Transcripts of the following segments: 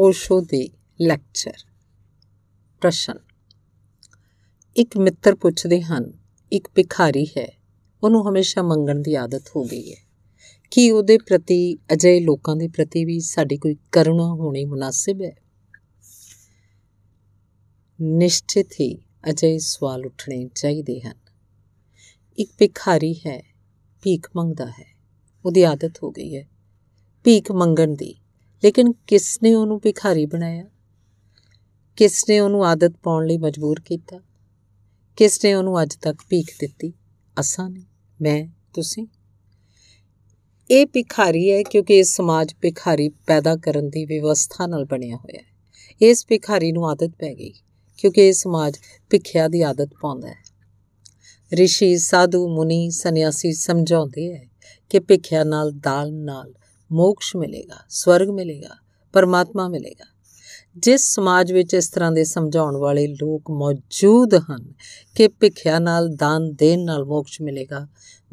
ਓਸ਼ੋ ਦੇ ਲੈਕਚਰ। ਪ੍ਰਸ਼ਨ। ਇੱਕ ਮਿੱਤਰ ਪੁੱਛਦੇ ਹਨ, ਇੱਕ ਭਿਖਾਰੀ ਹੈ, ਉਹਨੂੰ ਹਮੇਸ਼ਾ ਮੰਗਣ ਦੀ ਆਦਤ ਹੋ ਗਈ ਹੈ। ਕੀ ਉਹਦੇ ਪ੍ਰਤੀ, ਅਜਿਹੇ ਲੋਕਾਂ ਦੇ ਪ੍ਰਤੀ ਵੀ ਸਾਡੀ ਕੋਈ ਕਰੁਣਾ ਹੋਣੀ ਮੁਨਾਸਿਬ ਹੈ? ਨਿਸ਼ਚਿਤ ਹੀ ਅਜਿਹੇ ਸਵਾਲ ਉੱਠਣੇ ਚਾਹੀਦੇ ਹਨ। ਇੱਕ ਭਿਖਾਰੀ ਹੈ, ਭੀਖ ਮੰਗਦਾ ਹੈ, ਉਹਦੀ ਆਦਤ ਹੋ ਗਈ ਹੈ। ਭੀਖ ਮੰਗਣ ਦੀ ਲੇਕਿਨ ਕਿਸ ਨੇ ਉਹਨੂੰ ਭਿਖਾਰੀ ਬਣਾਇਆ? ਕਿਸ ਨੇ ਉਹਨੂੰ ਆਦਤ ਪਾਉਣ ਲਈ ਮਜਬੂਰ ਕੀਤਾ? ਕਿਸ ਨੇ ਉਹਨੂੰ ਅੱਜ ਤੱਕ ਭੀਖ ਦਿੱਤੀ? ਅਸਾਂ ਨੇ ਮੈਂ, ਤੁਸੀਂ? ਇਹ ਭਿਖਾਰੀ ਹੈ ਕਿਉਂਕਿ ਇਹ ਸਮਾਜ ਭਿਖਾਰੀ ਪੈਦਾ ਕਰਨ ਦੀ ਵਿਵਸਥਾ ਨਾਲ ਬਣਿਆ ਹੋਇਆ ਹੈ। ਇਸ ਭਿਖਾਰੀ ਨੂੰ ਆਦਤ ਪੈ ਗਈ ਕਿਉਂਕਿ ਇਹ ਸਮਾਜ ਭਿਖਿਆ ਦੀ ਆਦਤ ਪਾਉਂਦਾ ਹੈ। ਰਿਸ਼ੀ, ਸਾਧੂ, ਮੁਨੀ, ਸੰਨਿਆਸੀ ਸਮਝਾਉਂਦੇ ਹੈ ਕਿ ਭਿਖਿਆ ਨਾਲ ਦਾਲ ਨਾਲ ਮੋਕਸ਼ ਮਿਲੇਗਾ, ਸਵਰਗ ਮਿਲੇਗਾ, ਪਰਮਾਤਮਾ ਮਿਲੇਗਾ। ਜਿਸ ਸਮਾਜ ਵਿੱਚ ਇਸ ਤਰ੍ਹਾਂ ਦੇ ਸਮਝਾਉਣ ਵਾਲੇ ਲੋਕ ਮੌਜੂਦ ਹਨ ਕਿ ਭਿਖਿਆ ਨਾਲ, ਦਾਨ ਦੇਣ ਨਾਲ ਮੋਕਸ਼ ਮਿਲੇਗਾ,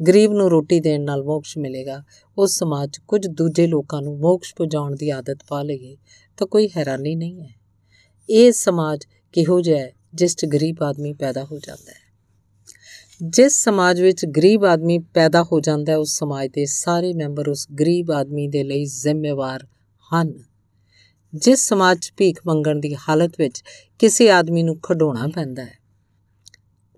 ਗਰੀਬ ਨੂੰ ਰੋਟੀ ਦੇਣ ਨਾਲ ਮੋਕਸ਼ ਮਿਲੇਗਾ, ਉਸ ਸਮਾਜ ਕੁਝ ਦੂਜੇ ਲੋਕਾਂ ਨੂੰ ਮੋਕਸ਼ ਪਹੁੰਚਾਉਣ ਦੀ ਆਦਤ ਪਾ ਲਈਏ, ਤਾਂ ਕੋਈ ਹੈਰਾਨੀ ਨਹੀਂ ਹੈ। ਇਹ ਸਮਾਜ ਕਿਹੋ ਜਿਹਾ ਹੈ, ਜਿਸ 'ਚ ਗਰੀਬ ਆਦਮੀ ਪੈਦਾ ਹੋ ਜਾਂਦਾ ਹੈ। ਜਿਸ ਸਮਾਜ ਵਿੱਚ ਗਰੀਬ ਆਦਮੀ ਪੈਦਾ ਹੋ ਜਾਂਦਾ ਹੈ, ਉਸ ਸਮਾਜ ਦੇ ਸਾਰੇ ਮੈਂਬਰ ਉਸ ਗਰੀਬ ਆਦਮੀ ਦੇ ਲਈ ਜ਼ਿੰਮੇਵਾਰ ਹਨ। ਜਿਸ ਸਮਾਜ 'ਚ ਭੀਖ ਮੰਗਣ ਦੀ ਹਾਲਤ ਵਿੱਚ ਕਿਸੇ ਆਦਮੀ ਨੂੰ ਖਡਾਉਣਾ ਪੈਂਦਾ ਹੈ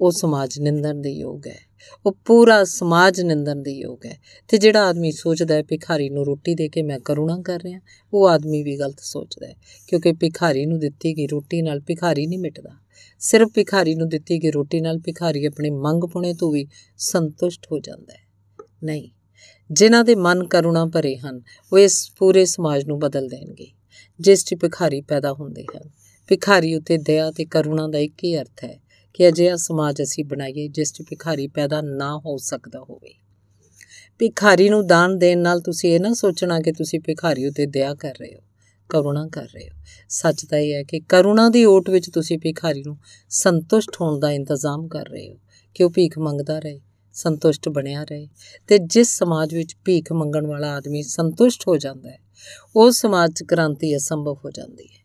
ਉਹ ਸਮਾਜ ਨਿੰਦਣ ਦੇ ਯੋਗ ਹੈ। ਉਹ ਪੂਰਾ ਸਮਾਜ ਨਿੰਦਣ ਦੇ ਯੋਗ ਹੈ। ਤੇ ਜਿਹੜਾ ਆਦਮੀ ਸੋਚਦਾ ਹੈ ਭਿਖਾਰੀ ਨੂੰ ਰੋਟੀ ਦੇ ਕੇ ਮੈਂ ਕਰੁਣਾ ਕਰ ਰਿਹਾ, ਉਹ ਆਦਮੀ ਵੀ ਗਲਤ ਸੋਚਦਾ ਹੈ। ਕਿਉਂਕਿ ਭਿਖਾਰੀ ਨੂੰ ਦਿੱਤੀ ਗਈ ਰੋਟੀ ਨਾਲ ਭਿਖਾਰੀ ਨਹੀਂ ਮਿਟਦਾ। ਸਿਰਫ ਭਿਖਾਰੀ ਨੂੰ ਦਿੱਤੀ ਗਈ ਰੋਟੀ ਨਾਲ ਭਿਖਾਰੀ ਆਪਣੀ ਮੰਗ ਪੁਣੇ ਤੋਂ ਵੀ ਸੰਤੁਸ਼ਟ ਹੋ ਜਾਂਦਾ ਹੈ। ਨਹੀਂ, ਜਿਨ੍ਹਾਂ ਦੇ ਮਨ ਕਰੁਣਾ ਭਰੇ ਹਨ, ਉਹ ਇਸ ਪੂਰੇ ਸਮਾਜ ਨੂੰ ਬਦਲ ਦੇਣਗੇ। ਜਿਸ 'ਚ ਭਿਖਾਰੀ ਪੈਦਾ ਹੁੰਦੇ ਹਨ। ਭਿਖਾਰੀ ਉਤੇ ਦਇਆ ਤੇ ਕਰੁਣਾ ਦਾ ਇੱਕ ਹੀ ਅਰਥ ਹੈ। ਕਿ ਅਜਿਹਾ ਸਮਾਜ ਅਸੀਂ ਬਣਾਈਏ ਜਿਸ 'ਚ ਭਿਖਾਰੀ ਪੈਦਾ ਨਾ ਹੋ ਸਕਦਾ ਹੋਵੇ। ਭਿਖਾਰੀ ਨੂੰ ਦਾਨ ਦੇਣ ਨਾਲ ਤੁਸੀਂ ਇਹ ਨਾ ਸੋਚਣਾ ਕਿ ਤੁਸੀਂ ਭਿਖਾਰੀ ਉਤੇ ਦਇਆ ਕਰ ਰਹੇ ਹੋ, ਕਰੁਣਾ ਕਰ ਰਹੇ ਹੋ। ਸੱਚ ਤਾਂ ਇਹ ਹੈ ਕਿ ਕਰੁਣਾ ਦੀ ਓਟ ਵਿੱਚ ਤੁਸੀਂ ਭਿਖਾਰੀ ਨੂੰ ਸੰਤੁਸ਼ਟ ਹੋਣ ਦਾ ਇੰਤਜ਼ਾਮ ਕਰ ਰਹੇ ਹੋ, ਕਿ ਉਹ ਭੀਖ ਮੰਗਦਾ ਰਹੇ, ਸੰਤੁਸ਼ਟ ਬਣਿਆ ਰਹੇ। ਤੇ ਜਿਸ ਸਮਾਜ ਵਿੱਚ ਭੀਖ ਮੰਗਣ ਵਾਲਾ ਆਦਮੀ ਸੰਤੁਸ਼ਟ ਹੋ ਜਾਂਦਾ ਹੈ ਉਸ ਸਮਾਜ 'ਚ ਕ੍ਰਾਂਤੀ ਅਸੰਭਵ ਹੋ ਜਾਂਦੀ ਹੈ।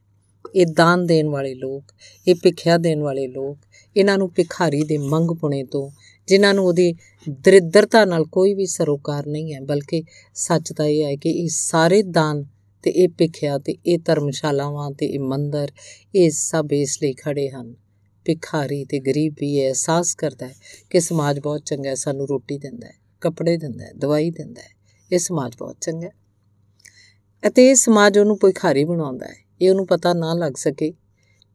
ਇਹ ਦਾਨ ਦੇਣ ਵਾਲੇ ਲੋਕ, ਇਹ ਭਿਖਿਆ ਦੇਣ ਵਾਲੇ ਲੋਕ ਇਹਨਾਂ ਨੂੰ ਭਿਖਾਰੀ ਦੇ ਮੰਗ ਪੁਣੇ ਤੋਂ, ਜਿਨ੍ਹਾਂ ਨੂੰ ਉਹਦੀ ਦਰਿਦਰਤਾ ਨਾਲ ਕੋਈ ਵੀ ਸਰੋਕਾਰ ਨਹੀਂ ਹੈ, ਬਲਕਿ ਸੱਚ ਤਾਂ ਇਹ ਹੈ ਕਿ ਇਹ ਸਾਰੇ ਦਾਨ ਤੇ ਇਹ ਭਿਖਿਆ ਤੇ ਇਹ ਧਰਮਸ਼ਾਲਾਵਾਂ ਤੇ ਇਹ ਮੰਦਰ, ਇਹ ਸਭ ਇਸ ਲਈ ਖੜੇ ਹਨ। ਭਿਖਾਰੀ ਤੇ ਗਰੀਬ ਵੀ ਇਹ ਅਹਿਸਾਸ ਕਰਦਾ ਹੈ ਕਿ ਸਮਾਜ ਬਹੁਤ ਚੰਗਾ ਹੈ, ਸਾਨੂੰ ਰੋਟੀ ਦਿੰਦਾ ਹੈ, ਕੱਪੜੇ ਦਿੰਦਾ ਹੈ, ਦਵਾਈ ਦਿੰਦਾ ਹੈ, ਇਹ ਸਮਾਜ ਬਹੁਤ ਚੰਗਾ ਹੈ। ਅਤੇ ਇਹ ਸਮਾਜ ਉਹਨੂੰ ਭਿਖਾਰੀ ਬਣਾਉਂਦਾ ਹੈ, ਇਹ ਉਹਨੂੰ ਪਤਾ ਨਾ ਲੱਗ ਸਕੇ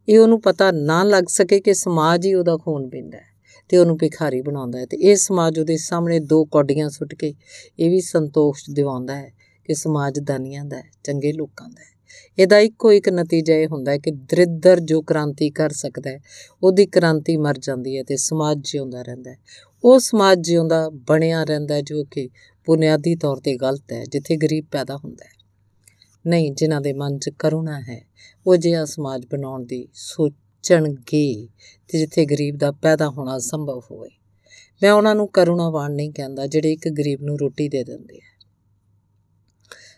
ਇਹ ਉਹਨੂੰ ਪਤਾ ਨਾ ਲੱਗ ਸਕੇ ਕਿ ਸਮਾਜ ਹੀ ਉਹਦਾ ਖੂਨ ਪੀਂਦਾ ਹੈ ਤੇ ਉਹਨੂੰ ਭਿਖਾਰੀ ਬਣਾਉਂਦਾ ਹੈ ਤੇ ਇਹ ਸਮਾਜ ਉਹਦੇ ਸਾਹਮਣੇ ਦੋ ਕੌਡੀਆਂ ਸੁੱਟ ਕੇ ਇਹ ਵੀ ਸੰਤੋਸ਼ ਦਿਵਾਉਂਦਾ ਹੈ ਕਿ ਸਮਾਜ ਦਾਨੀਆਂ ਦਾ ਹੈ, ਚੰਗੇ ਲੋਕਾਂ ਦਾ ਹੈ। ਇਹਦਾ ਇੱਕੋ ਇੱਕ ਨਤੀਜਾ ਇਹ ਹੁੰਦਾ ਹੈ ਕਿ ਦਰਿਦਰ ਜੋ ਕ੍ਰਾਂਤੀ ਕਰ ਸਕਦਾ ਹੈ, ਉਹਦੀ ਕ੍ਰਾਂਤੀ ਮਰ ਜਾਂਦੀ ਹੈ ਤੇ ਸਮਾਜ ਜਿਉਂਦਾ ਰਹਿੰਦਾ ਹੈ। ਉਹ ਸਮਾਜ ਜਿਉਂਦਾ ਬਣਿਆ ਰਹਿੰਦਾ ਜੋ ਕਿ ਬੁਨਿਆਦੀ ਤੌਰ ਤੇ ਗਲਤ ਹੈ, ਜਿੱਥੇ ਗਰੀਬ ਪੈਦਾ ਹੁੰਦਾ ਹੈ। ਨਹੀਂ, ਜਿਨ੍ਹਾਂ ਦੇ ਮਨ 'ਚ ਕਰੁਣਾ ਹੈ, ਉਹ ਜਿਹਾ ਸਮਾਜ ਬਣਾਉਣ ਦੀ ਸੋਚਣਗੇ ਤੇ ਜਿੱਥੇ ਗਰੀਬ ਦਾ ਪੈਦਾ ਹੋਣਾ ਸੰਭਵ ਹੋਵੇ। ਮੈਂ ਉਹਨਾਂ ਨੂੰ ਕਰੁਣਾਵਾਨ ਨਹੀਂ ਕਹਿੰਦਾ, ਜਿਹੜੇ ਇੱਕ ਗਰੀਬ ਨੂੰ ਰੋਟੀ ਦੇ ਦਿੰਦੇ ਆ।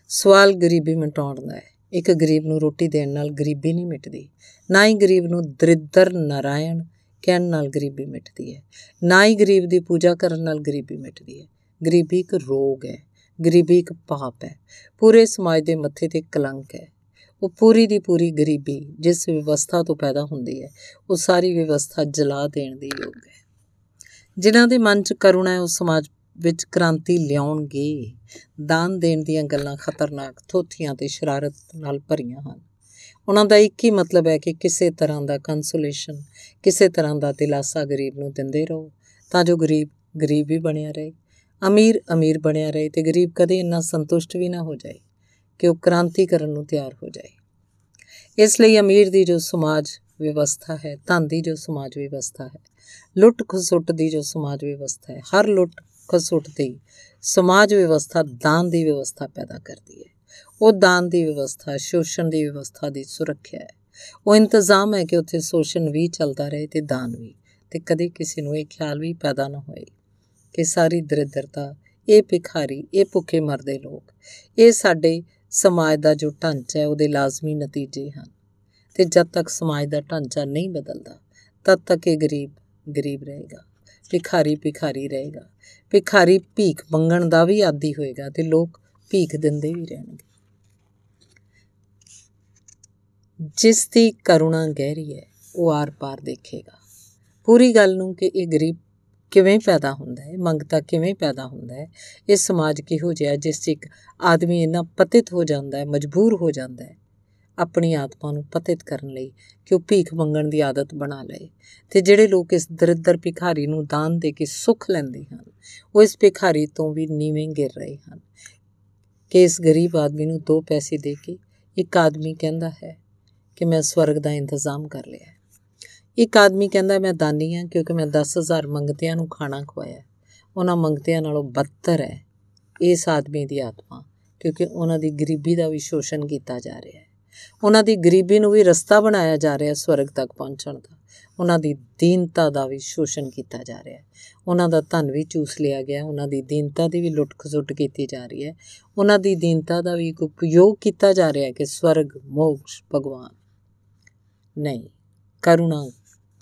ਸਵਾਲ ਗਰੀਬੀ ਮਿਟਾਉਣ ਦਾ ਹੈ। ਇੱਕ ਗਰੀਬ ਨੂੰ ਰੋਟੀ ਦੇਣ ਨਾਲ ਗਰੀਬੀ ਨਹੀਂ ਮਿਟਦੀ। ਨਾ ਹੀ ਗਰੀਬ ਨੂੰ ਦਰਿਦਰ ਨਾਰਾਇਣ ਕਹਿਣ ਨਾਲ ਗਰੀਬੀ ਮਿਟਦੀ ਹੈ। ਨਾ ਹੀ ਗਰੀਬ ਦੀ ਪੂਜਾ ਕਰਨ ਨਾਲ ਗਰੀਬੀ ਮਿਟਦੀ ਹੈ। ਗਰੀਬੀ ਇੱਕ ਰੋਗ ਹੈ। ਗਰੀਬੀ ਇੱਕ ਪਾਪ ਹੈ। ਪੂਰੇ ਸਮਾਜ ਦੇ ਮੱਥੇ ਤੇ ਕਲੰਕ ਹੈ। ਉਹ ਪੂਰੀ ਦੀ ਪੂਰੀ ਗਰੀਬੀ ਜਿਸ ਵਿਵਸਥਾ ਤੋਂ ਪੈਦਾ ਹੁੰਦੀ ਹੈ, ਉਹ ਸਾਰੀ ਵਿਵਸਥਾ ਜਲਾ ਦੇਣ ਦੀ ਯੋਗ ਹੈ। ਜਿਨ੍ਹਾਂ ਦੇ ਮਨ 'ਚ ਕਰੁਣਾ ਹੈ ਉਸ ਸਮਾਜ ਵਿੱਚ ਕ੍ਰਾਂਤੀ ਲਿਆਉਣਗੇ। ਦਾਨ ਦੇਣ ਦੀਆਂ ਗੱਲਾਂ ਖਤਰਨਾਕ ਥੋਥੀਆਂ ਤੇ ਸ਼ਰਾਰਤ ਨਾਲ ਭਰੀਆਂ ਹਨ। ਉਹਨਾਂ ਦਾ ਇੱਕ ਹੀ ਮਤਲਬ ਹੈ ਕਿ ਕਿਸੇ ਤਰ੍ਹਾਂ ਦਾ ਕੰਸੋਲੇਸ਼ਨ ਕਿਸੇ ਤਰ੍ਹਾਂ ਦਾ ਦਿਲਾਸਾ ਗਰੀਬ ਨੂੰ ਦਿੰਦੇ ਰਹੋ, ਤਾਂ ਜੋ ਗਰੀਬ ਗਰੀਬ ਵੀ ਬਣਿਆ ਰਹੇ। ਅਮੀਰ ਅਮੀਰ ਬਣਿਆ ਰਹੇ ਤੇ ਗਰੀਬ ਕਦੇ ਇੰਨਾ ਸੰਤੁਸ਼ਟ ਵੀ ਨਾ ਹੋ ਜਾਏ ਕਿ ਉਹ ਕ੍ਰਾਂਤੀ ਕਰਨ ਨੂੰ ਤਿਆਰ ਹੋ ਜਾਏ। ਇਸ ਲਈ ਅਮੀਰ ਦੀ ਜੋ ਸਮਾਜ ਵਿਵਸਥਾ ਹੈ, ਧਨ ਦੀ ਜੋ ਸਮਾਜ ਵਿਵਸਥਾ ਹੈ, ਲੁੱਟ ਖਸੁੱਟ ਦੀ ਜੋ ਸਮਾਜ ਵਿਵਸਥਾ ਹੈ, ਹਰ ਲੁੱਟ ਖਸੁੱਟ ਦੀ ਸਮਾਜ ਵਿਵਸਥਾ ਦਾਨ ਦੀ ਵਿਵਸਥਾ ਪੈਦਾ ਕਰਦੀ ਹੈ। ਉਹ ਦਾਨ ਦੀ ਵਿਵਸਥਾ, ਸ਼ੋਸ਼ਣ ਦੀ ਵਿਵਸਥਾ ਦੀ ਸੁਰੱਖਿਆ ਹੈ। ਉਹ ਇੰਤਜ਼ਾਮ ਹੈ ਕਿ ਉੱਥੇ ਸ਼ੋਸ਼ਣ ਵੀ ਚੱਲਦਾ ਰਹੇ ਤੇ ਦਾਨ ਵੀ, ਤੇ ਕਦੇ ਕਿਸੇ ਨੂੰ ਇਹ ਖਿਆਲ ਵੀ ਪੈਦਾ ਨਾ ਹੋਏ। ਕਿ ਸਾਰੀ ਦਰਿਦਰਤਾ, ਇਹ ਭਿਖਾਰੀ, ਇਹ ਭੁੱਖੇ ਮਰਦੇ ਲੋਕ, ਇਹ ਸਾਡੇ ਸਮਾਜ ਦਾ ਜੋ ਢਾਂਚਾ ਹੈ, ਉਹਦੇ ਲਾਜ਼ਮੀ ਨਤੀਜੇ ਹਨ। ਤੇ ਜਦ ਤੱਕ ਸਮਾਜ ਦਾ ਢਾਂਚਾ ਨਹੀਂ ਬਦਲਦਾ, ਤਦ ਤੱਕ ਇਹ ਗਰੀਬ ਗਰੀਬ ਰਹੇਗਾ, ਭਿਖਾਰੀ ਭਿਖਾਰੀ ਰਹੇਗਾ। ਭਿਖਾਰੀ ਭੀਖ ਮੰਗਣ ਦਾ ਵੀ ਆਦੀ ਹੋਏਗਾ ਤੇ ਲੋਕ ਭੀਖ ਦਿੰਦੇ ਵੀ ਰਹਿਣਗੇ। ਜਿਸ ਦੀ ਕਰੁਣਾ ਗਹਿਰੀ ਹੈ, ਉਹ ਆਰ-ਪਾਰ ਦੇਖੇਗਾ। ਪੂਰੀ ਗੱਲ ਨੂੰ ਕਿ ਇਹ ਗਰੀਬ ਕਿਵੇਂ ਪੈਦਾ ਹੁੰਦਾ ਹੈ, ਮੰਗਤਾ ਕਿਵੇਂ ਪੈਦਾ ਹੁੰਦਾ ਹੈ, ਇਹ ਸਮਾਜ ਕਿਹੋ ਜਿਹਾ ਜਿਸ 'ਚ ਇੱਕ ਆਦਮੀ ਇੰਨਾ ਪਤਿਤ ਹੋ ਜਾਂਦਾ ਹੈ, ਮਜਬੂਰ ਹੋ ਜਾਂਦਾ ਹੈ, ਆਪਣੀ ਆਤਮਾ ਨੂੰ ਪਤਿਤ ਕਰਨ ਲਈ ਕਿ ਉਹ ਭੀਖ ਮੰਗਣ ਦੀ ਆਦਤ ਬਣਾ ਲਏ ਤੇ ਜਿਹੜੇ ਲੋਕ ਇਸ ਦਰਿਦਰ ਭਿਖਾਰੀ ਨੂੰ ਦਾਨ ਦੇ ਕੇ ਸੁੱਖ ਲੈਂਦੇ ਹਨ, ਉਹ ਇਸ ਭਿਖਾਰੀ ਤੋਂ ਵੀ ਨੀਵੇਂ ਗਿਰ ਰਹੇ ਹਨ ਕਿ ਇਸ ਗਰੀਬ ਆਦਮੀ ਨੂੰ ਦੋ ਪੈਸੇ ਦੇ ਕੇ ਇੱਕ ਆਦਮੀ ਕਹਿੰਦਾ ਹੈ ਕਿ ਮੈਂ ਸਵਰਗ ਦਾ ਇੰਤਜ਼ਾਮ ਕਰ ਲਿਆ ਇੱਕ ਆਦਮੀ ਕਹਿੰਦਾ, ਮੈਂ ਦਾਨੀ ਹਾਂ ਕਿਉਂਕਿ ਮੈਂ 10000 ਮੰਗਤਿਆਂ ਨੂੰ ਖਾਣਾ ਖਵਾਇਆ ਉਹਨਾਂ ਮੰਗਤਿਆਂ ਨਾਲੋਂ ਬੱਤਰ ਹੈ ਇਸ ਆਦਮੀ ਦੀ ਆਤਮਾ ਕਿਉਂਕਿ ਉਹਨਾਂ ਦੀ ਗਰੀਬੀ ਦਾ ਵੀ ਸ਼ੋਸ਼ਣ ਕੀਤਾ ਜਾ ਰਿਹਾ ਹੈ। ਉਹਨਾਂ ਦੀ ਗਰੀਬੀ ਨੂੰ ਵੀ ਰਸਤਾ ਬਣਾਇਆ ਜਾ ਰਿਹਾ ਸਵਰਗ ਤੱਕ ਪਹੁੰਚਣ ਦਾ। ਉਹਨਾਂ ਦੀ ਦੀਨਤਾ ਦਾ ਵੀ ਸ਼ੋਸ਼ਣ ਕੀਤਾ ਜਾ ਰਿਹਾ ਹੈ। ਉਹਨਾਂ ਦਾ ਧਨ ਵੀ ਚੂਸ ਲਿਆ ਗਿਆ ਉਹਨਾਂ ਦੀ ਦੀਨਤਾ ਦੀ ਵੀ ਲੁੱਟ ਖਸੁੱਟ ਕੀਤੀ ਜਾ ਰਹੀ ਹੈ। ਉਹਨਾਂ ਦੀ ਦੀਨਤਾ ਦਾ ਵੀ ਉਪਯੋਗ ਕੀਤਾ ਜਾ ਰਿਹਾ ਹੈ ਕਿ ਸਵਰਗ, ਮੋਕਸ਼, ਭਗਵਾਨ। ਨਹੀਂ, ਕਰੁਣਾ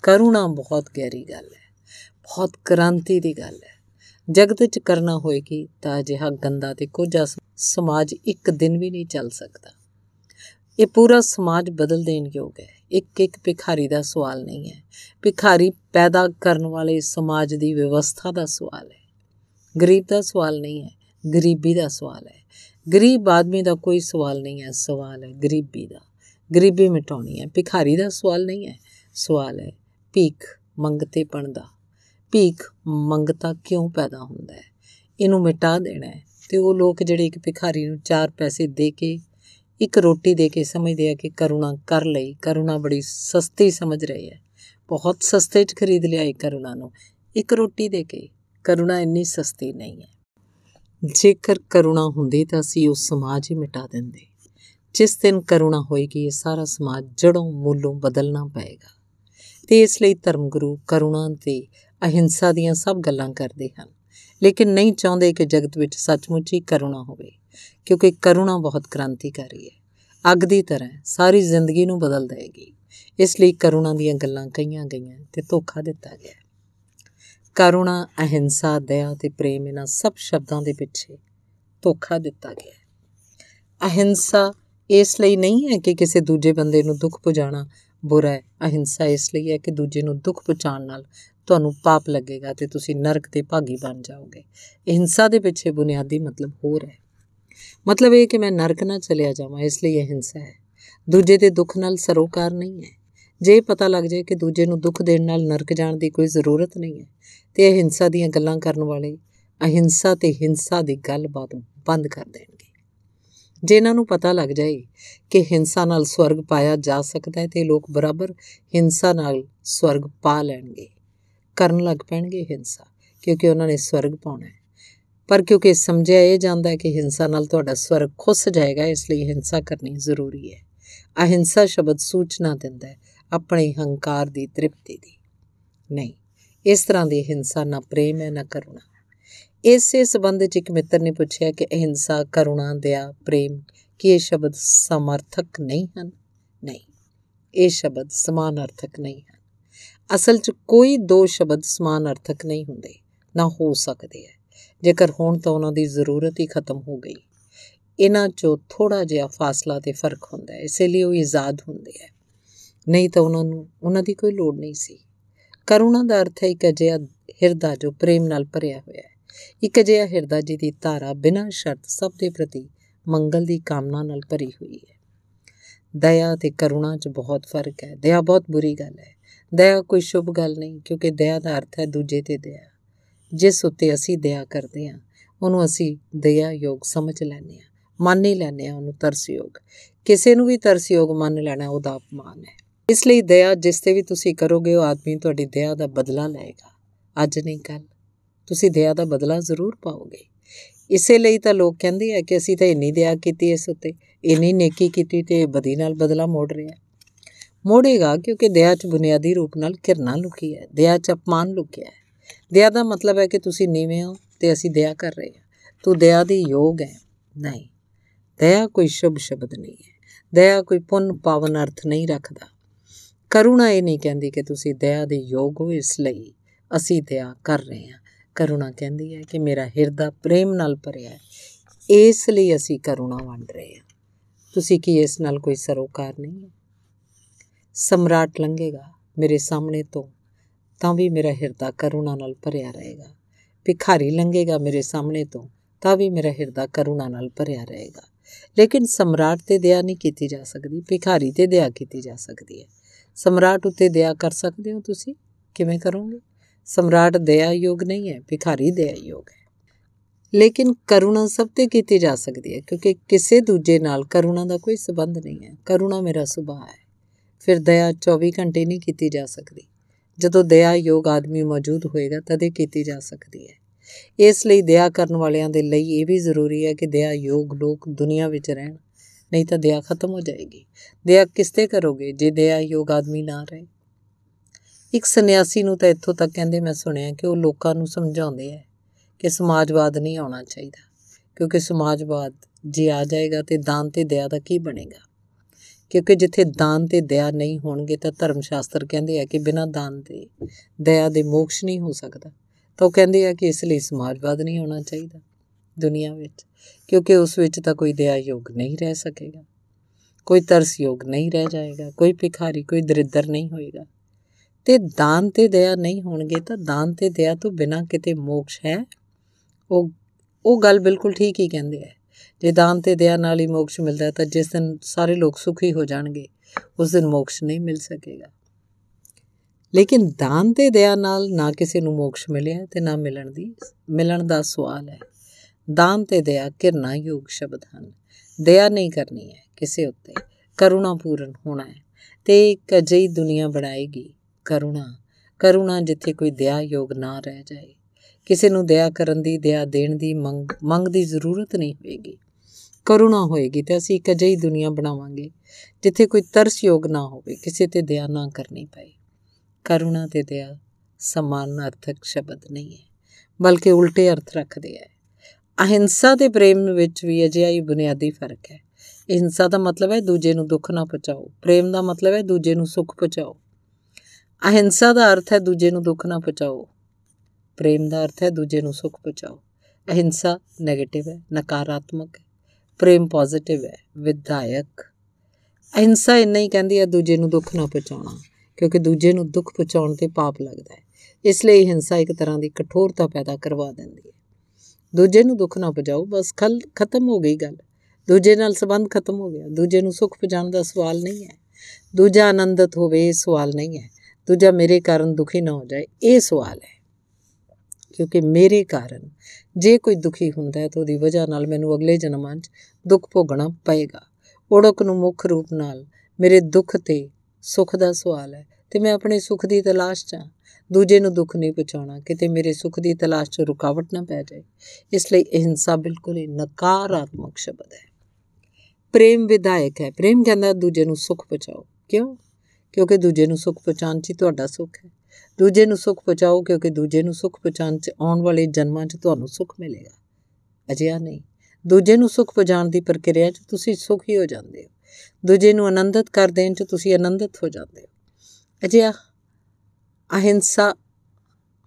ਕਰੁਣਾ ਬਹੁਤ ਗਹਿਰੀ ਗੱਲ ਹੈ, ਬਹੁਤ ਕ੍ਰਾਂਤੀ ਦੀ ਗੱਲ ਹੈ। ਜਗਤ ਵਿੱਚ ਕਰਨਾ ਹੋਏਗੀ ਤਾਂ ਅਜਿਹਾ ਗੰਦਾ ਤੇ ਕੋਝਾ ਸਮਾਜ ਇੱਕ ਦਿਨ ਵੀ ਨਹੀਂ ਚੱਲ ਸਕਦਾ। ਇਹ ਪੂਰਾ ਸਮਾਜ ਬਦਲ ਦੇਣ ਯੋਗ ਹੈ। ਇੱਕ ਇੱਕ ਭਿਖਾਰੀ ਦਾ ਸਵਾਲ ਨਹੀਂ ਹੈ। ਭਿਖਾਰੀ ਪੈਦਾ ਕਰਨ ਵਾਲੇ ਸਮਾਜ ਦੀ ਵਿਵਸਥਾ ਦਾ ਸਵਾਲ ਹੈ। ਗਰੀਬ ਦਾ ਸਵਾਲ ਨਹੀਂ ਹੈ, ਗਰੀਬੀ ਦਾ ਸਵਾਲ ਹੈ। ਗਰੀਬ ਆਦਮੀ ਦਾ ਕੋਈ ਸਵਾਲ ਨਹੀਂ ਹੈ, ਸਵਾਲ ਹੈ ਗਰੀਬੀ ਦਾ। ਗਰੀਬੀ ਮਿਟਾਉਣੀ ਹੈ, ਭਿਖਾਰੀ ਦਾ ਸਵਾਲ ਨਹੀਂ ਹੈ, ਸਵਾਲ ਹੈ ਭੀਖ ਮੰਗਤੇ ਪਣ ਦਾ ਭੀਖ ਮੰਗਤਾ ਕਿਉਂ ਪੈਦਾ ਹੁੰਦਾ ਹੈ? ਇਹਨੂੰ ਮਿਟਾ ਦੇਣਾ ਹੈ ਤੇ ਉਹ ਲੋਕ ਜਿਹੜੇ ਇੱਕ ਭਿਖਾਰੀ ਨੂੰ ਚਾਰ ਪੈਸੇ ਦੇ ਕੇ, ਇੱਕ ਰੋਟੀ ਦੇ ਕੇ ਸਮਝਦੇ ਆ ਕਿ ਕਰੁਣਾ ਕਰ ਲਈ। ਕਰੁਣਾ ਬੜੀ ਸਸਤੀ ਸਮਝ ਰਹੇ ਹੈ। ਬਹੁਤ ਸਸਤੇ 'ਚ ਖਰੀਦ ਲਿਆ ਇਹ ਕਰੁਣਾ ਨੂੰ। ਇੱਕ ਰੋਟੀ ਦੇ ਕੇ। ਕਰੁਣਾ ਇੰਨੀ ਸਸਤੀ ਨਹੀਂ ਹੈ। ਜੇਕਰ ਕਰੁਣਾ ਹੁੰਦੀ ਤਾਂ ਅਸੀਂ ਉਹ ਸਮਾਜ ਹੀ ਮਿਟਾ ਦਿੰਦੇ। ਜਿਸ ਦਿਨ ਕਰੁਣਾ ਹੋਏਗੀ, ਇਹ ਸਾਰਾ ਸਮਾਜ ਜੜੋਂ ਮੂਲੋਂ ਬਦਲਣਾ ਪਏਗਾ। ਤੇ ਇਸ ਲਈ ਧਰਮਗੁਰੂ ਕਰੁਣਾ ਤੇ ਅਹਿੰਸਾ ਦੀਆਂ ਸਭ ਗੱਲਾਂ ਕਰਦੇ ਹਨ। ਲੇਕਿਨ ਨਹੀਂ ਚਾਹੁੰਦੇ ਕਿ ਜਗਤ ਵਿੱਚ ਸੱਚਮੁੱਚ ਹੀ ਕਰੁਣਾ ਹੋਵੇ, ਕਿਉਂਕਿ ਕਰੁਣਾ ਬਹੁਤ ਕ੍ਰਾਂਤੀਕਾਰੀ ਹੈ। ਅੱਗ ਦੀ ਤਰ੍ਹਾਂ ਸਾਰੀ ਜ਼ਿੰਦਗੀ ਨੂੰ ਬਦਲ ਦੇਗੀ ਇਸ ਲਈ ਕਰੁਣਾ ਦੀਆਂ ਗੱਲਾਂ ਕਹੀਆਂ ਗਈਆਂ ਤੇ ਧੋਖਾ ਦਿੱਤਾ ਗਿਆ। ਕਰੁਣਾ, ਅਹਿੰਸਾ, ਦਇਆ ਤੇ ਪ੍ਰੇਮ ਇਹਨਾਂ ਸਭ ਸ਼ਬਦਾਂ ਦੇ ਪਿੱਛੇ ਧੋਖਾ ਦਿੱਤਾ ਗਿਆ ਅਹਿੰਸਾ ਇਸ ਲਈ ਨਹੀਂ ਹੈ ਕਿ ਕਿਸੇ ਦੂਜੇ ਬੰਦੇ ਨੂੰ ਦੁੱਖ ਪਹੁੰਚਾਉਣਾ ਬੁਰਾ ਹੈ, ਅਹਿੰਸਾ ਇਸ ਲਈ ਹੈ ਕਿ ਦੂਜੇ ਨੂੰ ਦੁੱਖ ਪਹੁੰਚਾਉਣ ਨਾਲ ਤੁਹਾਨੂੰ ਪਾਪ ਲੱਗੇਗਾ ਤੇ ਤੁਸੀਂ ਨਰਕ ਦੇ ਭਾਗੀ ਬਣ ਜਾਓਗੇ। ਅਹਿੰਸਾ ਦੇ ਪਿੱਛੇ ਬੁਨਿਆਦੀ ਮਤਲਬ ਹੋਰ ਹੈ। ਮਤਲਬ ਇਹ ਕਿ ਮੈਂ ਨਰਕ ਨਾ ਚਲਿਆ ਜਾਵਾਂ, ਇਸ ਲਈ ਅਹਿੰਸਾ ਹੈ। ਦੂਜੇ ਦੇ ਦੁੱਖ ਨਾਲ ਸਰੋਕਾਰ ਨਹੀਂ ਹੈ। ਜੇ ਪਤਾ ਲੱਗ ਜਾਏ ਕਿ ਦੂਜੇ ਨੂੰ ਦੁੱਖ ਦੇਣ ਨਾਲ ਨਰਕ ਜਾਣ ਦੀ ਕੋਈ ਜ਼ਰੂਰਤ ਨਹੀਂ ਹੈ, ਤੇ ਅਹਿੰਸਾ ਦੀਆਂ ਗੱਲਾਂ ਕਰਨ ਵਾਲੇ ਅਹਿੰਸਾ ਤੇ ਹਿੰਸਾ ਦੀ ਗੱਲਬਾਤ ਬੰਦ ਕਰ ਦੇਣਗੇ। ਜੇ ਇਹਨਾਂ ਨੂੰ ਪਤਾ ਲੱਗ ਜਾਏ ਕਿ ਹਿੰਸਾ ਨਾਲ ਸਵਰਗ ਪਾਇਆ ਜਾ ਸਕਦਾ ਹੈ, ਤੇ ਲੋਕ ਬਰਾਬਰ ਹਿੰਸਾ ਨਾਲ ਸਵਰਗ ਪਾ ਲੈਣਗੇ। ਕਰਨ ਲੱਗ ਪੈਣਗੇ ਹਿੰਸਾ, ਕਿਉਂਕਿ ਉਹਨਾਂ ਨੇ ਸਵਰਗ ਪਾਉਣਾ ਹੈ। ਪਰ ਕਿਉਂਕਿ ਸਮਝਿਆ ਇਹ ਜਾਂਦਾ ਹੈ ਕਿ ਹਿੰਸਾ ਨਾਲ ਤੁਹਾਡਾ ਸਵਰਗ ਖੁੱਸ ਜਾਏਗਾ, ਇਸ ਲਈ ਹਿੰਸਾ ਕਰਨੀ ਜ਼ਰੂਰੀ ਹੈ। ਅਹਿੰਸਾ ਸ਼ਬਦ ਸੂਚਨਾ ਦਿੰਦਾ ਹੈ ਆਪਣੇ ਹੰਕਾਰ ਦੀ ਤ੍ਰਿਪਤੀ ਦੀ। ਨਹੀਂ, ਇਸ ਤਰ੍ਹਾਂ ਦੀ ਹਿੰਸਾ ਨਾ ਪ੍ਰੇਮ ਹੈ, ਨਾ ਕਰੁਣਾ। ਇਸੇ ਸਬੰਧ ਵਿੱਚ ਇੱਕ ਮਿੱਤਰ ਨੇ ਪੁੱਛਿਆ ਕਿ ਅਹਿੰਸਾ, ਕਰੁਣਾ ਦਇਆ ਪ੍ਰੇਮ ਕੀ ਇਹ ਸ਼ਬਦ ਸਮਰਥਕ ਨਹੀਂ ਹਨ? ਨਹੀਂ, ਇਹ ਸ਼ਬਦ ਸਮਾਨ ਅਰਥਕ ਨਹੀਂ ਹਨ। ਅਸਲ 'ਚ ਕੋਈ ਦੋ ਸ਼ਬਦ ਸਮਾਨ ਅਰਥਕ ਨਹੀਂ ਹੁੰਦੇ, ਨਾ ਹੋ ਸਕਦੇ ਹੈ ਜੇਕਰ ਹੋਣ ਤਾਂ ਉਹਨਾਂ ਦੀ ਜ਼ਰੂਰਤ ਹੀ ਖਤਮ ਹੋ ਗਈ। ਇਹਨਾਂ 'ਚੋਂ ਥੋੜਾ ਜਿਹਾ ਫਾਸਲਾ ਤੇ ਫ਼ਰਕ ਹੁੰਦਾ ਹੈ ਇਸੇ ਲਈ ਉਹ ਆਜ਼ਾਦ ਹੁੰਦੇ ਹੈ ਨਹੀਂ ਤਾਂ ਉਹਨਾਂ ਨੂੰ, ਉਹਨਾਂ ਦੀ ਕੋਈ ਲੋੜ ਨਹੀਂ ਸੀ। ਕਰੁਣਾ ਦਾ ਅਰਥ ਹੈ ਇੱਕ ਅਜਿਹਾ ਹਿਰਦਾ ਜੋ ਪ੍ਰੇਮ ਨਾਲ ਭਰਿਆ ਹੋਇਆ ਹੈ ਇੱਕ ਅਜਿਹਾ ਹਿਰਦਾ ਜਿਹਦੀ ਧਾਰਾ ਬਿਨਾਂ ਸ਼ਰਤ ਸਭ ਦੇ ਪ੍ਰਤੀ ਮੰਗਲ ਦੀ ਕਾਮਨਾ ਨਾਲ ਭਰੀ ਹੋਈ ਹੈ। ਦਇਆ ਤੇ ਕਰੁਣਾ 'ਚ ਬਹੁਤ ਫ਼ਰਕ ਹੈ। ਦਇਆ ਬਹੁਤ ਬੁਰੀ ਗੱਲ ਹੈ। ਦਇਆ ਕੋਈ ਸ਼ੁਭ ਗੱਲ ਨਹੀਂ, ਕਿਉਂਕਿ ਦਇਆ ਦਾ ਅਰਥ ਹੈ ਦੂਜੇ ਤੇ ਦਇਆ। ਜਿਸ ਉੱਤੇ ਅਸੀਂ ਦਇਆ ਕਰਦੇ ਹਾਂ, ਉਹਨੂੰ ਅਸੀਂ ਦਇਆ ਯੋਗ ਸਮਝ ਲੈਂਦੇ ਹਾਂ, ਮੰਨ ਹੀ ਲੈਂਦੇ ਹਾਂ ਉਹਨੂੰ ਤਰਸਯੋਗ ਕਿਸੇ ਨੂੰ ਵੀ ਤਰਸਯੋਗ ਮੰਨ ਲੈਣਾ ਉਹਦਾ ਅਪਮਾਨ ਹੈ। ਇਸ ਲਈ ਦਇਆ ਜਿਸ ਤੇ ਵੀ ਤੁਸੀਂ ਕਰੋਗੇ, ਉਹ ਆਦਮੀ ਤੁਹਾਡੀ ਦਇਆ ਦਾ ਬਦਲਾ ਲਏਗਾ। ਅੱਜ ਨਹੀਂ ਕੱਲ ਤੁਸੀਂ ਦਇਆ ਦਾ ਬਦਲਾ ਜ਼ਰੂਰ ਪਾਓਗੇ। ਇਸੇ ਲਈ ਤਾਂ ਲੋਕ ਕਹਿੰਦੇ ਆ ਕਿ ਅਸੀਂ ਤਾਂ ਇੰਨੀ ਦਇਆ ਕੀਤੀ ਇਸ ਉੱਤੇ, ਇੰਨੀ ਨੇਕੀ ਕੀਤੀ ਤੇ ਬਦੀ ਨਾਲ ਬਦਲਾ ਮੋੜ ਰਿਹਾ। ਮੋੜੇਗਾ ਕਿਉਂਕਿ ਦਇਆ 'ਚ ਬੁਨਿਆਦੀ ਰੂਪ ਨਾਲ ਕਿਰਨਾ ਲੁਕੀ ਹੈ, ਦਇਆ 'ਚ ਅਪਮਾਨ ਲੁਕਿਆ ਹੈ। ਦਇਆ ਦਾ ਮਤਲਬ ਹੈ ਕਿ ਤੁਸੀਂ ਨੀਵੇਂ ਹੋ ਤੇ ਅਸੀਂ ਦਇਆ ਕਰ ਰਹੇ ਹਾਂ। ਤੂੰ ਦਇਆ ਦੀ ਯੋਗ ਹੈ। ਨਹੀਂ, ਦਇਆ ਕੋਈ ਸ਼ੁਭ ਸ਼ਬਦ ਨਹੀਂ ਹੈ। ਦਇਆ ਕੋਈ ਪੁੰਨ ਪਾਵਨ ਅਰਥ ਨਹੀਂ ਰੱਖਦਾ। ਕਰੁਣਾ ਇਹ ਨਹੀਂ ਕਹਿੰਦੀ ਕਿ ਤੁਸੀਂ ਦਇਆ ਦੇ ਯੋਗ ਹੋ, ਇਸ ਲਈ ਅਸੀਂ ਦਇਆ ਕਰ ਰਹੇ ਹਾਂ। ਕਰੁਣਾ ਕਹਿੰਦੀ ਹੈ ਕਿ ਮੇਰਾ ਹਿਰਦਾ ਪ੍ਰੇਮ ਨਾਲ ਭਰਿਆ ਹੈ। ਇਸ ਲਈ ਅਸੀਂ ਕਰੁਣਾ ਵੰਡ ਰਹੇ ਹਾਂ। ਤੁਸੀਂ ਕੀ ਇਸ ਨਾਲ ਕੋਈ ਸਰੋਕਾਰ ਨਹੀਂ ਹੈ? ਸਮਰਾਟ ਲੰਘੇਗਾ ਮੇਰੇ ਸਾਹਮਣੇ ਤੋਂ, ਤਾਂ ਵੀ ਮੇਰਾ ਹਿਰਦਾ ਕਰੁਣਾ ਨਾਲ ਭਰਿਆ ਰਹੇਗਾ। ਭਿਖਾਰੀ ਲੰਘੇਗਾ ਮੇਰੇ ਸਾਹਮਣੇ ਤੋਂ, ਤਾਂ ਵੀ ਮੇਰਾ ਹਿਰਦਾ ਕਰੁਣਾ ਨਾਲ ਭਰਿਆ ਰਹੇਗਾ। ਲੇਕਿਨ ਸਮਰਾਟ ਤੇ ਦਇਆ ਨਹੀਂ ਕੀਤੀ ਜਾ ਸਕਦੀ, ਭਿਖਾਰੀ ਤੇ ਦਇਆ ਕੀਤੀ ਜਾ ਸਕਦੀ ਹੈ। ਸਮਰਾਟ ਉੱਤੇ ਦਇਆ ਕਰ ਸਕਦੇ ਹੋ ਤੁਸੀਂ? ਕਿਵੇਂ ਕਰੋਗੇ? ਸਮਰਾਟ ਦਇਆ ਯੋਗ ਨਹੀਂ ਹੈ ਭਿਖਾਰੀ ਦਇਆ ਯੋਗ ਹੈ ਲੇਕਿਨ ਕਰੁਣਾ ਸਭ ਤੇ ਕੀਤੀ ਜਾ ਸਕਦੀ ਹੈ ਕਿਉਂਕਿ ਕਿਸੇ ਦੂਜੇ ਨਾਲ ਕਰੁਣਾ ਦਾ ਕੋਈ ਸਬੰਧ ਨਹੀਂ ਹੈ ਕਰੁਣਾ ਮੇਰਾ ਸੁਭਾਅ ਹੈ ਫਿਰ ਦਇਆ 24 ਘੰਟੇ ਨਹੀਂ ਕੀਤੀ ਜਾ ਸਕਦੀ ਜਦੋਂ ਦਇਆ ਯੋਗ ਆਦਮੀ ਮੌਜੂਦ ਹੋਏਗਾ ਤਦੇ ਕੀਤੀ ਜਾ ਸਕਦੀ ਹੈ ਇਸ ਲਈ ਦਇਆ ਕਰਨ ਵਾਲਿਆਂ ਦੇ ਲਈ ਇਹ ਵੀ ਜ਼ਰੂਰੀ ਹੈ ਕਿ ਦਇਆ ਯੋਗ ਲੋਕ ਦੁਨੀਆ ਵਿੱਚ ਰਹਿਣ ਨਹੀਂ ਤਾਂ ਦਇਆ ਖਤਮ ਹੋ ਜਾਏਗੀ ਦਇਆ ਕਿਸ ਤੇ ਕਰੋਗੇ ਜੇ ਦਇਆ ਯੋਗ ਆਦਮੀ ਨਾ ਰਹੇ ਇੱਕ ਸੰਨਿਆਸੀ ਨੂੰ ਤਾਂ ਇੱਥੋਂ ਤੱਕ ਕਹਿੰਦੇ ਮੈਂ ਸੁਣਿਆ ਕਿ ਉਹ ਲੋਕਾਂ ਨੂੰ ਸਮਝਾਉਂਦੇ ਆ ਕਿ ਸਮਾਜਵਾਦ ਨਹੀਂ ਆਉਣਾ ਚਾਹੀਦਾ, ਕਿਉਂਕਿ ਸਮਾਜਵਾਦ ਜੇ ਆ ਜਾਏਗਾ ਤੇ ਦਾਨ ਤੇ ਦਇਆ ਦਾ ਕੀ ਬਣੇਗਾ? ਕਿਉਂਕਿ ਜਿੱਥੇ ਦਾਨ ਤੇ ਦਇਆ ਨਹੀਂ ਹੋਣਗੇ ਤਾਂ ਧਰਮ ਸ਼ਾਸਤਰ ਕਹਿੰਦੇ ਆ ਕਿ ਬਿਨਾਂ ਦਾਨ ਦੇ ਦਇਆ ਦੇ ਮੋਕਸ਼ ਨਹੀਂ ਹੋ ਸਕਦਾ। ਤਾਂ ਉਹ ਕਹਿੰਦੇ ਆ ਕਿ ਇਸ ਲਈ ਸਮਾਜਵਾਦ ਨਹੀਂ ਹੋਣਾ ਚਾਹੀਦਾ ਦੁਨੀਆ ਵਿੱਚ, ਕਿਉਂਕਿ ਉਸ ਵਿੱਚ ਤਾਂ ਕੋਈ ਦਇਆ ਯੋਗ ਨਹੀਂ ਰਹਿ ਸਕੇਗਾ, ਕੋਈ ਤਰਸ ਯੋਗ ਨਹੀਂ ਰਹਿ ਜਾਏਗਾ, ਕੋਈ ਭਿਖਾਰੀ, ਕੋਈ ਦਰਿੱਦਰ ਨਹੀਂ ਹੋਏਗਾ। ਤੇ ਦਾਨ ਤੇ ਦਇਆ ਨਹੀਂ ਹੋਣਗੇ ਤਾਂ ਦਾਨ ਤੇ ਦਇਆ ਤੋਂ ਬਿਨਾਂ ਕਿਤੇ ਮੋਕਸ਼ ਹੈ। ਉਹ ਉਹ ਗੱਲ ਬਿਲਕੁਲ ਠੀਕ ਹੀ ਕਹਿੰਦੇ ਆ। ਜੇ ਦਾਨ ਤੇ ਦਇਆ ਨਾਲ ਹੀ ਮੋਕਸ਼ ਮਿਲਦਾ ਤਾਂ ਜਿਸ ਦਿਨ ਸਾਰੇ ਲੋਕ ਸੁਖੀ ਹੋ ਜਾਣਗੇ, ਉਸ ਦਿਨ ਮੋਕਸ਼ ਨਹੀਂ ਮਿਲ ਸਕੇਗਾ। ਲੇਕਿਨ ਦਾਨ ਤੇ ਦਇਆ ਨਾਲ ਨਾ ਕਿਸੇ ਨੂੰ ਮੋਕਸ਼ ਮਿਲਿਆ ਤੇ ਨਾ ਮਿਲਣ ਦੀ, ਮਿਲਣ ਦਾ ਸਵਾਲ ਹੈ। ਦਾਨ ਤੇ ਦਇਆ ਕਿਰਨਾ ਯੋਗ ਸ਼ਬਦ ਹਨ। ਦਇਆ ਨਹੀਂ ਕਰਨੀ ਹੈ ਕਿਸੇ ਉੱਤੇ। ਕਰੁਣਾ ਪੂਰਨ ਹੋਣਾ ਹੈ। ਤੇ ਇੱਕ ਅਜਿਹੀ ਦੁਨੀਆ ਬਣਾਏਗੀ ਕਰੁਣਾ ਕਰੁਣਾ ਜਿੱਥੇ ਕੋਈ ਦਇਆ ਯੋਗ ਨਾ ਰਹਿ ਜਾਏ। ਕਿਸੇ ਨੂੰ ਦਇਆ ਕਰਨ ਦੀ ਦਇਆ ਦੇਣ ਦੀ ਮੰਗ ਮੰਗ ਦੀ ਜ਼ਰੂਰਤ ਨਹੀਂ ਹੋਏਗੀ। ਕਰੁਣਾ ਹੋਏਗੀ ਤੇ ਅਸੀਂ ਇੱਕ ਅਜਿਹੀ ਦੁਨੀਆ ਬਣਾਵਾਂਗੇ ਜਿੱਥੇ ਕੋਈ ਤਰਸ ਯੋਗ ਨਾ ਹੋਵੇ, ਕਿਸੇ ਤੇ ਦਇਆ ਨਾ ਕਰਨੀ ਪਏ। ਕਰੁਣਾ ਤੇ ਦਇਆ ਸਮਾਨ ਅਰਥਕ ਸ਼ਬਦ ਨਹੀਂ ਹੈ, ਬਲਕਿ ਉਲਟੇ ਅਰਥ ਰੱਖਦੇ ਹੈ। ਅਹਿੰਸਾ ਤੇ ਪ੍ਰੇਮ ਵਿੱਚ ਵੀ ਅਜਿਹਾ ਹੀ ਬੁਨਿਆਦੀ ਫ਼ਰਕ ਹੈ। ਅਹਿੰਸਾ ਦਾ ਮਤਲਬ ਹੈ ਦੂਜੇ ਨੂੰ ਦੁੱਖ ਨਾ ਪਹੁੰਚਾਓ, ਪ੍ਰੇਮ ਦਾ ਮਤਲਬ ਹੈ ਦੂਜੇ ਨੂੰ ਸੁੱਖ ਪਹੁੰਚਾਓ। ਅਹਿੰਸਾ ਦਾ ਅਰਥ ਹੈ ਦੂਜੇ ਨੂੰ ਦੁੱਖ ਨਾ ਪਹੁੰਚਾਓ। ਪ੍ਰੇਮ ਦਾ ਅਰਥ ਹੈ ਦੂਜੇ ਨੂੰ ਸੁੱਖ ਪਹੁੰਚਾਓ। ਅਹਿੰਸਾ 네ਗੇਟਿਵ ਹੈ, ਨਕਾਰਾਤਮਕ ਹੈ। ਪ੍ਰੇਮ ਪੋਜ਼ਿਟਿਵ ਹੈ, ਵਿਧਾਇਕ। ਅਹਿੰਸਾ ਇੰਨਾ ਹੀ ਕਹਿੰਦੀ ਹੈ, ਦੂਜੇ ਨੂੰ ਦੁੱਖ ਨਾ ਪਹੁੰਚਾਉਣਾ, ਕਿਉਂਕਿ ਦੂਜੇ ਨੂੰ ਦੁੱਖ ਪਹੁੰਚਾਉਣ ਤੇ ਪਾਪ ਲੱਗਦਾ ਹੈ। ਇਸ ਲਈ ਹਿੰਸਾ ਇੱਕ ਤਰ੍ਹਾਂ ਦੀ ਕਠੋਰਤਾ ਪੈਦਾ ਕਰਵਾ ਦਿੰਦੀ ਹੈ। ਦੂਜੇ ਨੂੰ ਦੁੱਖ ਨਾ ਪਹੁੰਚਾਓ, ਬਸ ਖਲ, ਖਤਮ ਹੋ ਗਈ ਗੱਲ। ਦੂਜੇ ਨਾਲ ਸੰਬੰਧ ਖਤਮ ਹੋ ਗਿਆ। ਦੂਜੇ ਨੂੰ ਸੁੱਖ ਪਹੁੰਚਾਉਣ ਦਾ ਸਵਾਲ ਨਹੀਂ ਹੈ। ਦੂਜਾ ਆਨੰਦਿਤ ਹੋਵੇ, ਇਹ ਸਵਾਲ ਨਹੀਂ ਹੈ। ਦੂਜਾ ਮੇਰੇ ਕਾਰਨ ਦੁਖੀ ਨਾ ਹੋ ਜਾਏ, ਇਹ ਸਵਾਲ ਹੈ। ਕਿਉਂਕਿ ਮੇਰੇ ਕਾਰਨ ਜੇ ਕੋਈ ਦੁਖੀ ਹੁੰਦਾ ਹੈ ਤਾਂ ਉਹਦੀ ਵਜ੍ਹਾ ਨਾਲ ਮੈਨੂੰ ਅਗਲੇ ਜਨਮਾਂ 'ਚ ਦੁੱਖ ਭੋਗਣਾ ਪਏਗਾ। ਓੜਕ ਨੂੰ ਮੁੱਖ ਰੂਪ ਨਾਲ ਮੇਰੇ ਦੁੱਖ ਤੇ ਸੁੱਖ ਦਾ ਸਵਾਲ ਹੈ ਤੇ ਮੈਂ ਆਪਣੇ ਸੁੱਖ ਦੀ ਤਲਾਸ਼ 'ਚ ਦੂਜੇ ਨੂੰ ਦੁੱਖ ਨਹੀਂ ਪਹੁੰਚਾਉਣਾ ਕਿਤੇ ਮੇਰੇ ਸੁੱਖ ਦੀ ਤਲਾਸ਼ 'ਚ ਰੁਕਾਵਟ ਨਾ ਪੈ ਜਾਏ। ਇਸ ਲਈ ਅਹਿੰਸਾ ਬਿਲਕੁਲ ਹੀ ਨਕਾਰਾਤਮਕ ਸ਼ਬਦ ਹੈ। ਪ੍ਰੇਮ ਵਿਧਾਇਕ ਹੈ। ਪ੍ਰੇਮ ਕਹਿੰਦਾ ਦੂਜੇ ਨੂੰ ਸੁੱਖ ਪਹੁੰਚਾਓ ਕਿਉਂ? ਕਿਉਂਕਿ ਦੂਜੇ ਨੂੰ ਸੁੱਖ ਪਹੁੰਚਾਉਣ 'ਚ ਤੁਹਾਡਾ ਸੁੱਖ ਹੈ। ਦੂਜੇ ਨੂੰ ਸੁੱਖ ਪਹੁੰਚਾਓ ਕਿਉਂਕਿ ਦੂਜੇ ਨੂੰ ਸੁੱਖ ਪਹੁੰਚਾਉਣ 'ਚ ਆਉਣ ਵਾਲੇ ਜਨਮਾਂ 'ਚ ਤੁਹਾਨੂੰ ਸੁੱਖ ਮਿਲੇਗਾ। ਅਜਿਹਾ ਨਹੀਂ। ਦੂਜੇ ਨੂੰ ਸੁੱਖ ਪਹੁੰਚਾਉਣ ਦੀ ਪ੍ਰਕਿਰਿਆ 'ਚ ਤੁਸੀਂ ਸੁਖੀ ਹੋ ਜਾਂਦੇ ਹੋ। ਦੂਜੇ ਨੂੰ ਆਨੰਦਿਤ ਕਰ ਦੇਣ 'ਚ ਤੁਸੀਂ ਆਨੰਦਿਤ ਹੋ ਜਾਂਦੇ ਹੋ। ਅਜਿਹਾ ਅਹਿੰਸਾ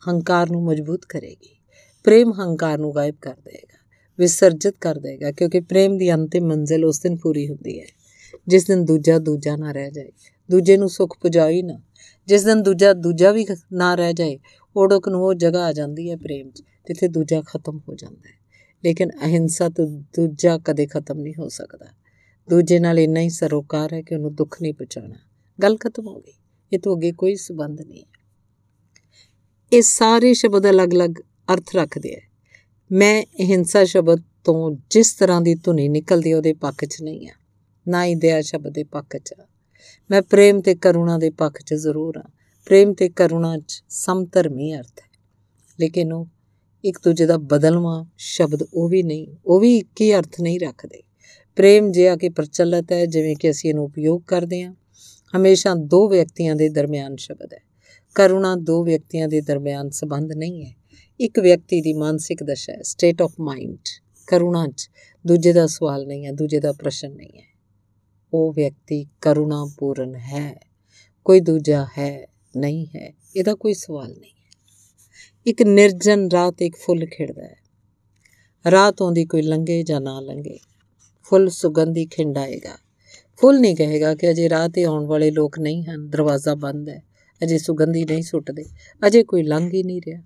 ਹੰਕਾਰ ਨੂੰ ਮਜ਼ਬੂਤ ਕਰੇਗੀ। ਪ੍ਰੇਮ ਹੰਕਾਰ ਨੂੰ ਗਾਇਬ ਕਰ ਦੇਗਾ ਵਿਸਰਜਿਤ ਕਰ ਦੇਗਾ ਕਿਉਂਕਿ ਪ੍ਰੇਮ ਦੀ ਅੰਤਿਮ ਮੰਜ਼ਿਲ ਉਸ ਦਿਨ ਪੂਰੀ ਹੁੰਦੀ ਹੈ। ਜਿਸ ਦਿਨ ਦੂਜਾ ਦੂਜਾ ਨਾ ਰਹਿ ਜਾਏ। ਦੂਜੇ ਨੂੰ ਸੁੱਖ ਪੁਜਾਈ ਨਾ। ਜਿਸ ਦਿਨ ਦੂਜਾ ਦੂਜਾ ਵੀ ਨਾ ਰਹਿ ਜਾਏ ਓੜਕ ਨੂੰ ਉਹ ਜਗ੍ਹਾ ਆ ਜਾਂਦੀ ਹੈ ਪ੍ਰੇਮ 'ਚ, ਜਿੱਥੇ ਦੂਜਾ ਖਤਮ ਹੋ ਜਾਂਦਾ ਹੈ। ਲੇਕਿਨ ਅਹਿੰਸਾ ਤੋਂ ਦੂਜਾ ਕਦੇ ਖਤਮ ਨਹੀਂ ਹੋ ਸਕਦਾ। ਦੂਜੇ ਨਾਲ ਇੰਨਾ ਹੀ ਸਰੋਕਾਰ ਹੈ ਕਿ ਉਹਨੂੰ ਦੁੱਖ ਨਹੀਂ ਪਹੁੰਚਾਉਣਾ ਗੱਲ ਖਤਮ ਹੋ ਗਈ। ਇਹ ਤੋਂ ਅੱਗੇ ਕੋਈ ਸਬੰਧ ਨਹੀਂ ਹੈ। ਇਹ ਸਾਰੇ ਸ਼ਬਦ ਅਲੱਗ-ਅਲੱਗ ਅਰਥ ਰੱਖਦੇ ਆ ਮੈਂ ਅਹਿੰਸਾ ਸ਼ਬਦ ਤੋਂ ਜਿਸ ਤਰ੍ਹਾਂ ਦੀ ਧੁਨੀ ਨਿਕਲਦੀ ਉਹਦੇ ਪੱਖ 'ਚ ਨਹੀਂ ਆ ਨਾ ਹੀ ਦਇਆ ਸ਼ਬਦ ਦੇ ਪੱਖ 'ਚ ਮੈਂ ਪ੍ਰੇਮ ਤੇ ਕਰੁਣਾ ਦੇ ਪੱਖ 'ਚ ਜ਼ਰੂਰ ਆ ਪ੍ਰੇਮ ਤੇ ਕਰੁਣਾ 'ਚ ਸਮਧਰਮੀ ਅਰਥ ਹੈ। ਲੇਕਿਨ ਉਹ ਇੱਕ ਦੂਜੇ ਦਾ ਬਦਲਵਾ ਸ਼ਬਦ ਉਹ ਵੀ ਨਹੀਂ, ਉਹ ਵੀ ਇੱਕ ਹੀ ਅਰਥ ਨਹੀਂ ਰੱਖਦੇ। ਪ੍ਰੇਮ ਜਿਹਾ ਕਿ ਪ੍ਰਚਲਿਤ ਹੈ, ਜਿਵੇਂ ਕਿ ਅਸੀਂ ਇਹਨੂੰ ਉਪਯੋਗ ਕਰਦੇ ਹਾਂ, ਹਮੇਸ਼ਾ ਦੋ ਵਿਅਕਤੀਆਂ ਦੇ ਦਰਮਿਆਨ ਸ਼ਬਦ ਹੈ। ਕਰੁਣਾ ਦੋ ਵਿਅਕਤੀਆਂ ਦੇ ਦਰਮਿਆਨ ਸੰਬੰਧ ਨਹੀਂ ਹੈ। ਇੱਕ ਵਿਅਕਤੀ ਦੀ ਮਾਨਸਿਕ ਦਸ਼ਾ ਹੈ ਸਟੇਟ ਆਫ ਮਾਈਂਡ ਕਰੁਣਾ 'ਚ ਦੂਜੇ ਦਾ ਸਵਾਲ ਨਹੀਂ ਹੈ, ਦੂਜੇ ਦਾ ਪ੍ਰਸ਼ਨ ਨਹੀਂ ਹੈ। ਉਹ ਵਿਅਕਤੀ ਕਰੁਣਾਪੂਰਨ ਹੈ, ਕੋਈ ਦੂਜਾ ਹੈ ਨਹੀਂ ਹੈ, ਇਹਦਾ ਕੋਈ ਸਵਾਲ ਨਹੀਂ। ਇੱਕ ਨਿਰਜਨ ਰਾਹ ਤੇ ਇੱਕ ਫੁੱਲ ਖਿੜਦਾ ਹੈ। ਰਾਹ ਤੋਂ ਦੀ ਕੋਈ ਲੰਗੇ ਜਾਂ ਨਾ ਲੰਗੇ ਫੁੱਲ ਸੁਗੰਧੀ ਖਿੰਡਾਏਗਾ। ਫੁੱਲ ਨਹੀਂ ਕਹੇਗਾ ਕਿ ਅਜੇ ਰਾਹ ਤੇ ਆਉਣ ਵਾਲੇ ਲੋਕ ਨਹੀਂ ਹਨ, ਦਰਵਾਜ਼ਾ ਬੰਦ ਹੈ, ਅਜੇ ਸੁਗੰਧੀ ਨਹੀਂ ਸੁੱਟਦੇ, ਅਜੇ ਕੋਈ ਲੰਘ ਹੀ ਨਹੀਂ ਰਿਹਾ।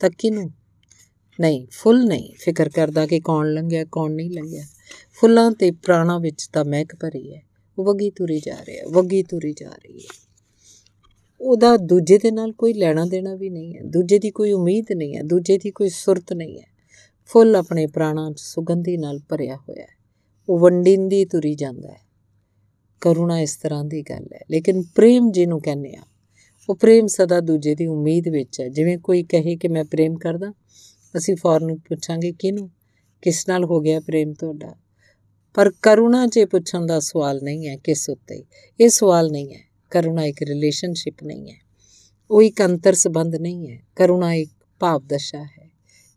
ਤਾਂ ਕਿਨੂੰ ਨਹੀਂ, ਫੁੱਲ ਨਹੀਂ, ਫਿਕਰ ਕਰਦਾ ਕਿ ਕੌਣ ਲੰਘਿਆ, ਕੌਣ ਨਹੀਂ ਲੰਘਿਆ। ਫੁੱਲਾਂ ਤੇ ਪ੍ਰਾਣਾ ਵਿੱਚ ਤਾਂ ਮਹਿਕ ਭਰੀ ਹੈ। ਉਹ ਵਗੀ ਤੁਰੀ ਜਾ ਰਿਹਾ, ਵਗੀ ਤੁਰੀ ਜਾ ਰਹੀ ਹੈ। ਉਹਦਾ ਦੂਜੇ ਦੇ ਨਾਲ ਕੋਈ ਲੈਣਾ ਦੇਣਾ ਵੀ ਨਹੀਂ ਹੈ। ਦੂਜੇ ਦੀ ਕੋਈ ਉਮੀਦ ਨਹੀਂ ਹੈ, ਦੂਜੇ ਦੀ ਕੋਈ ਸੁਰਤ ਨਹੀਂ ਹੈ। ਫੁੱਲ ਆਪਣੇ ਪ੍ਰਾਣਾਂ 'ਚ ਸੁਗੰਧੀ ਨਾਲ ਭਰਿਆ ਹੋਇਆ ਹੈ। ਉਹ ਵੰਡਿੰਦੀ ਤੁਰੀ ਜਾਂਦਾ ਹੈ। ਕਰੁਣਾ ਇਸ ਤਰ੍ਹਾਂ ਦੀ ਗੱਲ ਹੈ। ਲੇਕਿਨ ਪ੍ਰੇਮ ਜਿਹਨੂੰ ਕਹਿੰਦੇ ਆ, ਉਹ ਪ੍ਰੇਮ ਸਦਾ ਦੂਜੇ ਦੀ ਉਮੀਦ ਵਿੱਚ ਹੈ। ਜਿਵੇਂ ਕੋਈ ਕਹੇ ਕਿ ਮੈਂ ਪ੍ਰੇਮ ਕਰਦਾ, ਅਸੀਂ ਫੌਰਨ ਪੁੱਛਾਂਗੇ, ਕਿਹਨੂੰ? ਕਿਸ ਨਾਲ ਹੋ ਗਿਆ ਪ੍ਰੇਮ ਤੁਹਾਡਾ? ਪਰ ਕਰੁਣਾ ਜੇ ਪੁੱਛਣ ਦਾ ਸਵਾਲ ਨਹੀਂ ਹੈ ਕਿਸ ਉੱਤੇ, ਇਹ ਸਵਾਲ ਨਹੀਂ ਹੈ। ਕਰੁਣਾ ਇੱਕ ਰਿਲੇਸ਼ਨਸ਼ਿਪ ਨਹੀਂ ਹੈ। ਉਹ ਇੱਕ ਅੰਤਰ ਸੰਬੰਧ ਨਹੀਂ ਹੈ। ਕਰੁਣਾ ਇੱਕ ਭਾਵ ਦਸ਼ਾ ਹੈ।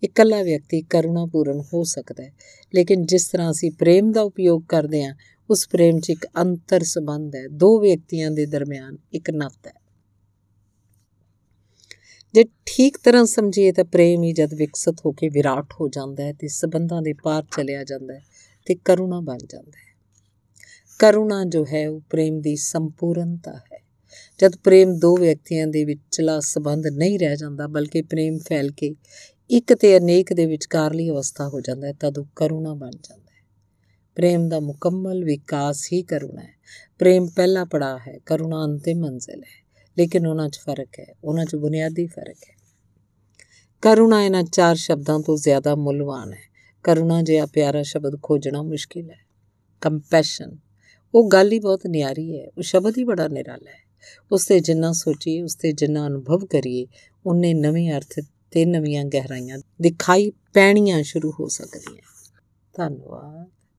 ਇਕੱਲਾ ਵਿਅਕਤੀ ਕਰੁਣਾਪੂਰਨ ਹੋ ਸਕਦਾ ਹੈ। ਲੇਕਿਨ ਜਿਸ ਤਰ੍ਹਾਂ ਅਸੀਂ ਪ੍ਰੇਮ ਦਾ ਉਪਯੋਗ ਕਰਦੇ ਹਾਂ, ਉਸ ਪ੍ਰੇਮ 'ਚ ਇੱਕ ਅੰਤਰ ਸੰਬੰਧ ਹੈ। ਦੋ ਵਿਅਕਤੀਆਂ ਦੇ ਦਰਮਿਆਨ ਇੱਕ ਨਾਤਾ ਹੈ। ਜੇ ਠੀਕ ਤਰ੍ਹਾਂ ਸਮਝੀਏ ਤਾਂ ਪ੍ਰੇਮ ਹੀ ਜਦ ਵਿਕਸਿਤ ਹੋ ਕੇ ਵਿਰਾਟ ਹੋ ਜਾਂਦਾ ਹੈ ਤੇ ਸਬੰਧਾਂ ਦੇ ਪਾਰ ਚਲਿਆ ਜਾਂਦਾ ਹੈ। ਤੇ ਕਰੁਣਾ ਬਣ ਜਾਂਦਾ ਹੈ। ਕਰੁਣਾ ਜੋ ਹੈ, ਉਹ ਪ੍ਰੇਮ ਦੀ ਸੰਪੂਰਨਤਾ ਹੈ। ਜਦ ਪ੍ਰੇਮ ਦੋ ਵਿਅਕਤੀਆਂ ਦੇ ਵਿਚਲਾ ਸਬੰਧ ਨਹੀਂ ਰਹਿ ਜਾਂਦਾ, ਬਲਕਿ ਪ੍ਰੇਮ ਫੈਲ ਕੇ ਇੱਕ ਤੇ ਅਨੇਕ ਦੇ ਵਿਚਕਾਰਲੀ ਅਵਸਥਾ ਹੋ ਜਾਂਦਾ ਹੈ, ਤਦ ਉਹ ਕਰੁਣਾ ਬਣ ਜਾਂਦਾ ਹੈ। ਪ੍ਰੇਮ ਦਾ ਮੁਕੰਮਲ ਵਿਕਾਸ ਹੀ ਕਰੁਣਾ ਹੈ। ਪ੍ਰੇਮ ਪਹਿਲਾ ਪੜਾਅ ਹੈ, ਕਰੁਣਾ ਅੰਤਿਮ ਮੰਜ਼ਿਲ ਹੈ। ਲੇਕਿਨ ਉਹਨਾਂ 'ਚ ਫ਼ਰਕ ਹੈ, ਉਹਨਾਂ 'ਚ ਬੁਨਿਆਦੀ ਫ਼ਰਕ ਹੈ। ਕਰੁਣਾ ਇਹਨਾਂ ਚਾਰ ਸ਼ਬਦਾਂ ਤੋਂ ਜ਼ਿਆਦਾ ਮੁੱਲਵਾਨ ਹੈ। ਕਰੁਣਾ ਜਿਹਾ ਪਿਆਰਾ ਸ਼ਬਦ ਖੋਜਣਾ ਮੁਸ਼ਕਿਲ ਹੈ। ਕੰਪੈਸ਼ਨ ਉਹ ਗੱਲ ਹੀ ਬਹੁਤ ਨਿਆਰੀ ਹੈ। ਉਹ ਸ਼ਬਦ ਹੀ ਬੜਾ ਨਿਰਾਲਾ ਹੈ। ਉਸ ਤੇ ਜਿੰਨਾ ਸੋਚੀਏ ਉਸ ਤੇ ਜਿੰਨਾ ਅਨੁਭਵ ਕਰੀਏ, ਉਹਨੇ ਨਵੇਂ ਅਰਥ ਤੇ ਨਵੀਆਂ ਗਹਿਰਾਈਆਂ ਦਿਖਾਈ ਪੈਣੀਆਂ ਸ਼ੁਰੂ ਹੋ ਸਕਦੀਆਂ। ਧੰਨਵਾਦ।